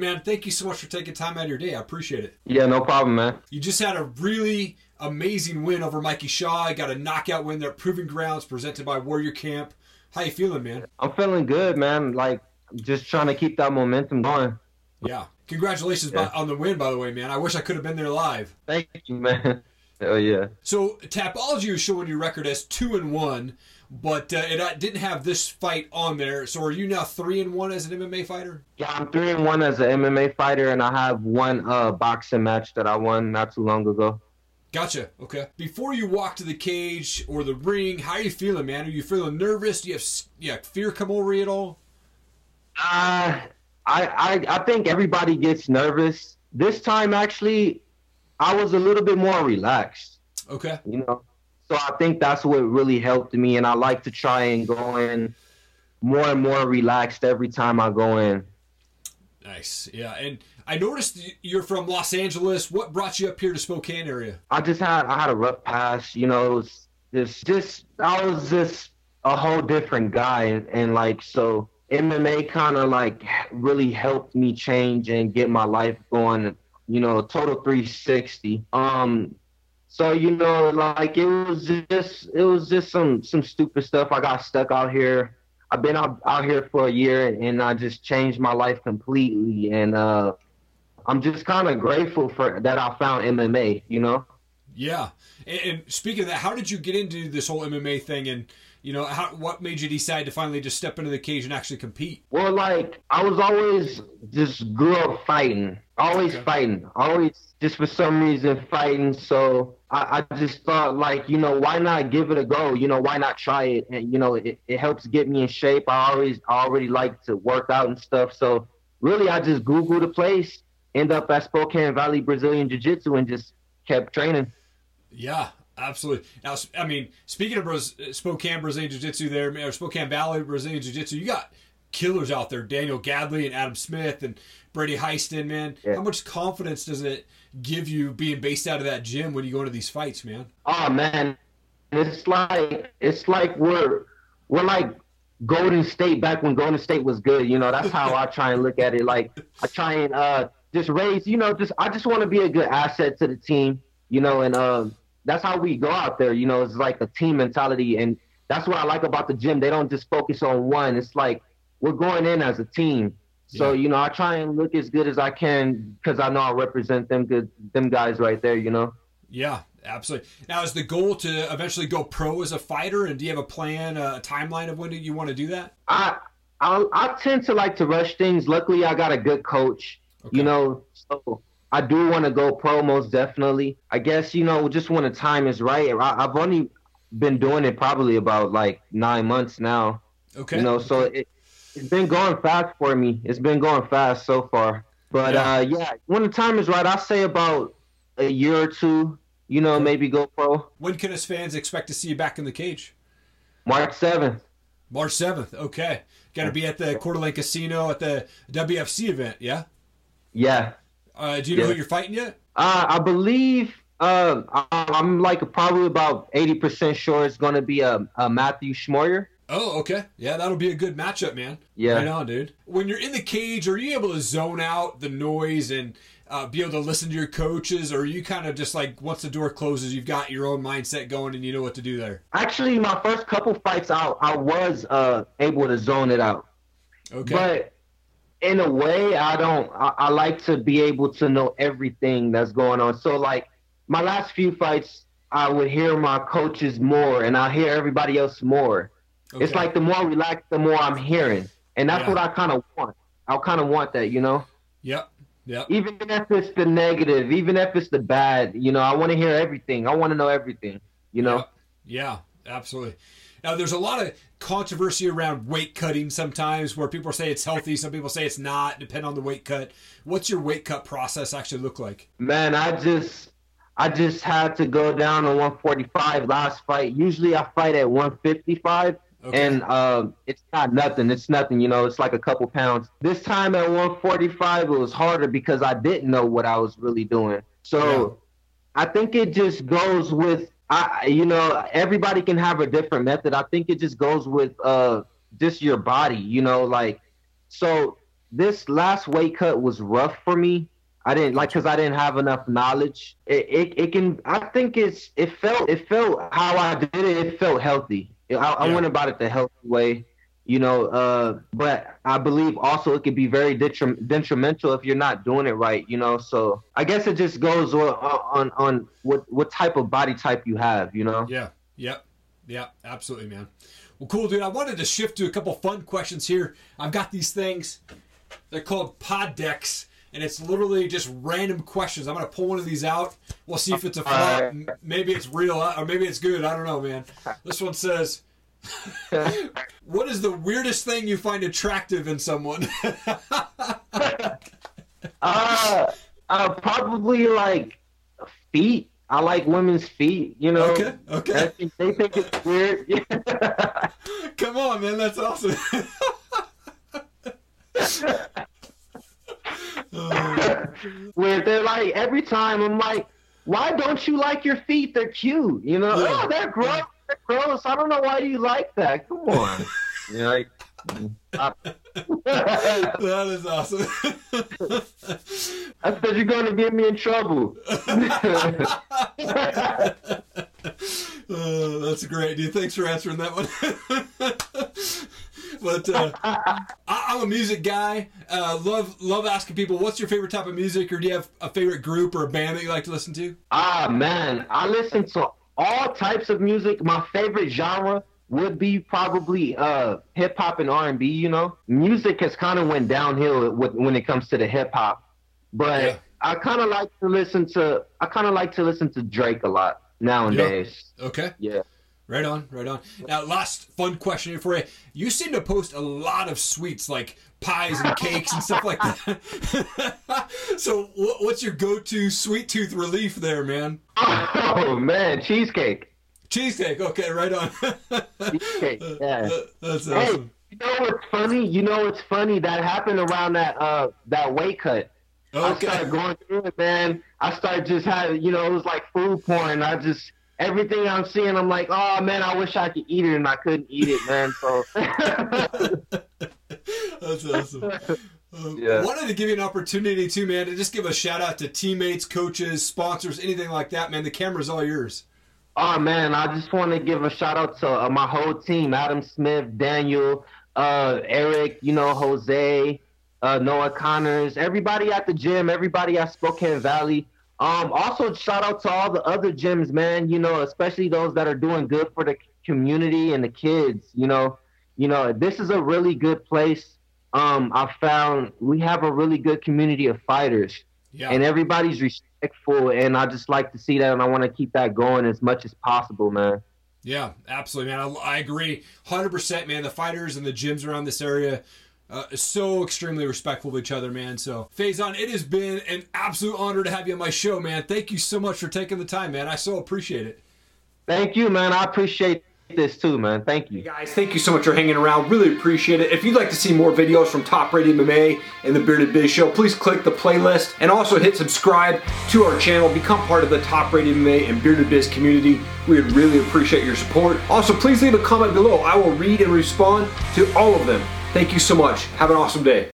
man. Thank you so much for taking time out of your day. I appreciate it. Yeah, no problem, man. You just had a really amazing win over Mikey Shaw. You got a knockout win there at Proving Grounds presented by Warrior Camp. How you feeling, man? I'm feeling good, man. Like just trying to keep that momentum going. Yeah. Congratulations yeah. on the win, by the way, man. I wish I could have been there live. Thank you, man. Oh yeah. So Tapology was showing your record as two and one, but uh, it uh, didn't have this fight on there. So are you now three and one as an MMA fighter? Yeah, I'm three and one as an MMA fighter, and I have one uh, boxing match that I won not too long ago. Gotcha. Okay. Before you walk to the cage or the ring, how are you feeling, man? Are you feeling nervous? Do you have yeah fear come over you at all? Uh, I, I I think everybody gets nervous. This time, actually, I was a little bit more relaxed. Okay. You know, so I think that's what really helped me, and I like to try and go in more and more relaxed every time I go in. Nice. Yeah, and I noticed you're from Los Angeles. What brought you up here to Spokane area? I just had I had a rough past. You know, it was just just I was just a whole different guy, and, and like so MMA kind of like really helped me change and get my life going. You know, total 360. Um, so you know, like it was just it was just some some stupid stuff. I got stuck out here. I've been out, out here for a year and I just changed my life completely. And uh, I'm just kind of grateful for that I found MMA, you know? Yeah. And, and, speaking of that, how did you get into this whole MMA thing? And, you know, how, what made you decide to finally just step into the cage and actually compete? Well, like, I was always just grew up fighting, always okay. fighting, always just for some reason fighting. So I, I, just thought, like, you know, why not give it a go? You know, why not try it? And, you know, it, it helps get me in shape. I always, I already like to work out and stuff. So really, I just Googled the place end up at Spokane Valley Brazilian Jiu Jitsu and just kept training. Yeah, absolutely. Now, I mean, speaking of Braz- Spokane Brazilian Jiu Jitsu, there or Spokane Valley Brazilian Jiu Jitsu, you got killers out there: Daniel Gadley and Adam Smith and Brady Hiestand. Man, yeah. how much confidence does it give you being based out of that gym when you go into these fights, man? Oh man, it's like it's like we're we're like Golden State back when Golden State was good. You know, that's how I try and look at it. Like I try and uh just raise, you know, just I just want to be a good asset to the team, you know, and um, that's how we go out there. You know, it's like a team mentality, and that's what I like about the gym. They don't just focus on one. It's like we're going in as a team. So yeah. you know, I try and look as good as I can because I know I represent them good, them guys right there. You know. Yeah, absolutely. Now, is the goal to eventually go pro as a fighter, and do you have a plan, uh, a timeline of when do you want to do that? I I, I tend to like to rush things. Luckily, I got a good coach Okay. You know, so I do want to go pro most definitely. I guess you know just when the time is right. I, have only been doing it probably about like nine months now. Okay. You know, so it, it's been going fast for me. It's been going fast so far. But yeah. uh, yeah, when the time is right, I say about a year or two. You know, maybe go pro. When can us fans expect to see you back in the cage? March seventh. March seventh. Okay, got to be at the Coeur d'Alene Casino at the WFC event. Yeah. Yeah. Uh, do you know yeah. who you're fighting yet? Uh, I believe uh, I'm like probably about 80% sure it's going to be a, a Matthew Schmoyer. Oh, okay. Yeah, that'll be a good matchup, man. Yeah. Right on, dude. When you're in the cage, are you able to zone out the noise and uh, be able to listen to your coaches, or are you kind of just like once the door closes, you've got your own mindset going and you know what to do there? Actually, my first couple fights out, I was uh, able to zone it out. Okay. But in a way, I don't. I, I, like to be able to know everything that's going on. So, like my last few fights, I would hear my coaches more, and I hear everybody else more. Okay. It's like the more relaxed, the more I'm hearing, and that's yeah. what I kind of want. I kind of want that, you know. Yep. Yep. Even if it's the negative, even if it's the bad, you know, I want to hear everything. I want to know everything. You know. Yep. Yeah, absolutely. Now, there's a lot of controversy around weight cutting sometimes where people say it's healthy, some people say it's not, depending on the weight cut. What's your weight cut process actually look like? Man, I just I just had to go down to 145 last fight. Usually I fight at 155. Okay. And um, it's not nothing. It's nothing, you know. It's like a couple pounds. This time at 145, it was harder because I didn't know what I was really doing. So yeah. I think it just goes with I, you know, everybody can have a different method. I think it just goes with uh, just your body, you know, like, so this last weight cut was rough for me. I didn't like because I didn't have enough knowledge. It, it it can I think it's it felt it felt how I did it. It felt healthy. I, I Yeah. went about it the healthy way, you know. Uh, but I believe also it could be very detrim- detrimental if you're not doing it right, you know. So I guess it just goes on on, on what what type of body type you have, you know. Yeah. Yep. Yeah. Absolutely, man. Well, cool, dude. I wanted to shift to a couple fun questions here. I've got these things. They're called pod decks, and it's literally just random questions. I'm gonna pull one of these out. We'll see if it's a flop. Maybe it's real, uh, or maybe it's good. I don't know, man. This one says, "What is the weirdest thing you find attractive in someone?" Uh, uh, probably like feet. I like women's feet. You know. okay. Okay. I they think it's weird. Come on, man. That's awesome. Where they're like every time I'm like, why don't you like your feet? They're cute. You know. Yeah. Oh, they're gross. They're gross. I don't know why you like that. Come on. You're like. I, that is awesome. I said you're going to get me in trouble. Uh, that's great, dude. Thanks for answering that one. but uh, I, I'm a music guy. Uh, love love asking people, "What's your favorite type of music?" Or do you have a favorite group or a band that you like to listen to? Ah man, I listen to all types of music. My favorite genre would be probably uh hip hop and R and B. You know, music has kind of went downhill with, when it comes to the hip hop, but Yeah. I kind of like to listen to I kind of like to listen to Drake a lot nowadays. Okay, Yeah. Right on, right on. Now, last fun question here for you. You seem to post a lot of sweets, like pies and cakes and stuff like that. so, what's your go-to sweet tooth relief there, man? Oh man, cheesecake. Cheesecake. Okay, right on. Cheesecake. Yeah. That's Hey, you know what's funny? You know what's funny? That happened around that uh that weight cut. I started going through it, man. I started just having, you know, it was like food porn. I just everything I'm seeing, I'm like, oh man, I wish I could eat it, and I couldn't eat it, man. So That's awesome. Um, Yeah. Wanted to give you an opportunity too, man, to just give a shout out to teammates, coaches, sponsors, anything like that, man. The camera's all yours. Oh man, I just want to give a shout out to uh, my whole team: Adam Smith, Daniel, uh, Eric, you know, Jose, uh, Noah Connors, everybody at the gym, everybody at Spokane Valley. Um, also shout out to all the other gyms, man. You know, especially those that are doing good for the community and the kids. You know, you know, this is a really good place. Um, I found we have a really good community of fighters Yeah. and everybody's respectful and i just like to see that and i want to keep that going as much as possible man Yeah, absolutely, man. I, I agree, hundred percent, man. The fighters and the gyms around this area. Uh, so extremely respectful of each other, man. So, Faison, it has been an absolute honor to have you on my show, man. Thank you so much for taking the time, man. I so appreciate it. thank you man i appreciate this too man thank you Guys, thank you so much for hanging around. Really appreciate it. If you'd like to see more videos from Top Rated MMA and the Bearded Biz Show, please click the playlist and also hit subscribe to our channel. Become part of the Top Rated MMA and Bearded Biz community. We would really appreciate your support. Also, please leave a comment below. I will read and respond to all of them. Thank you so much. Have an awesome day.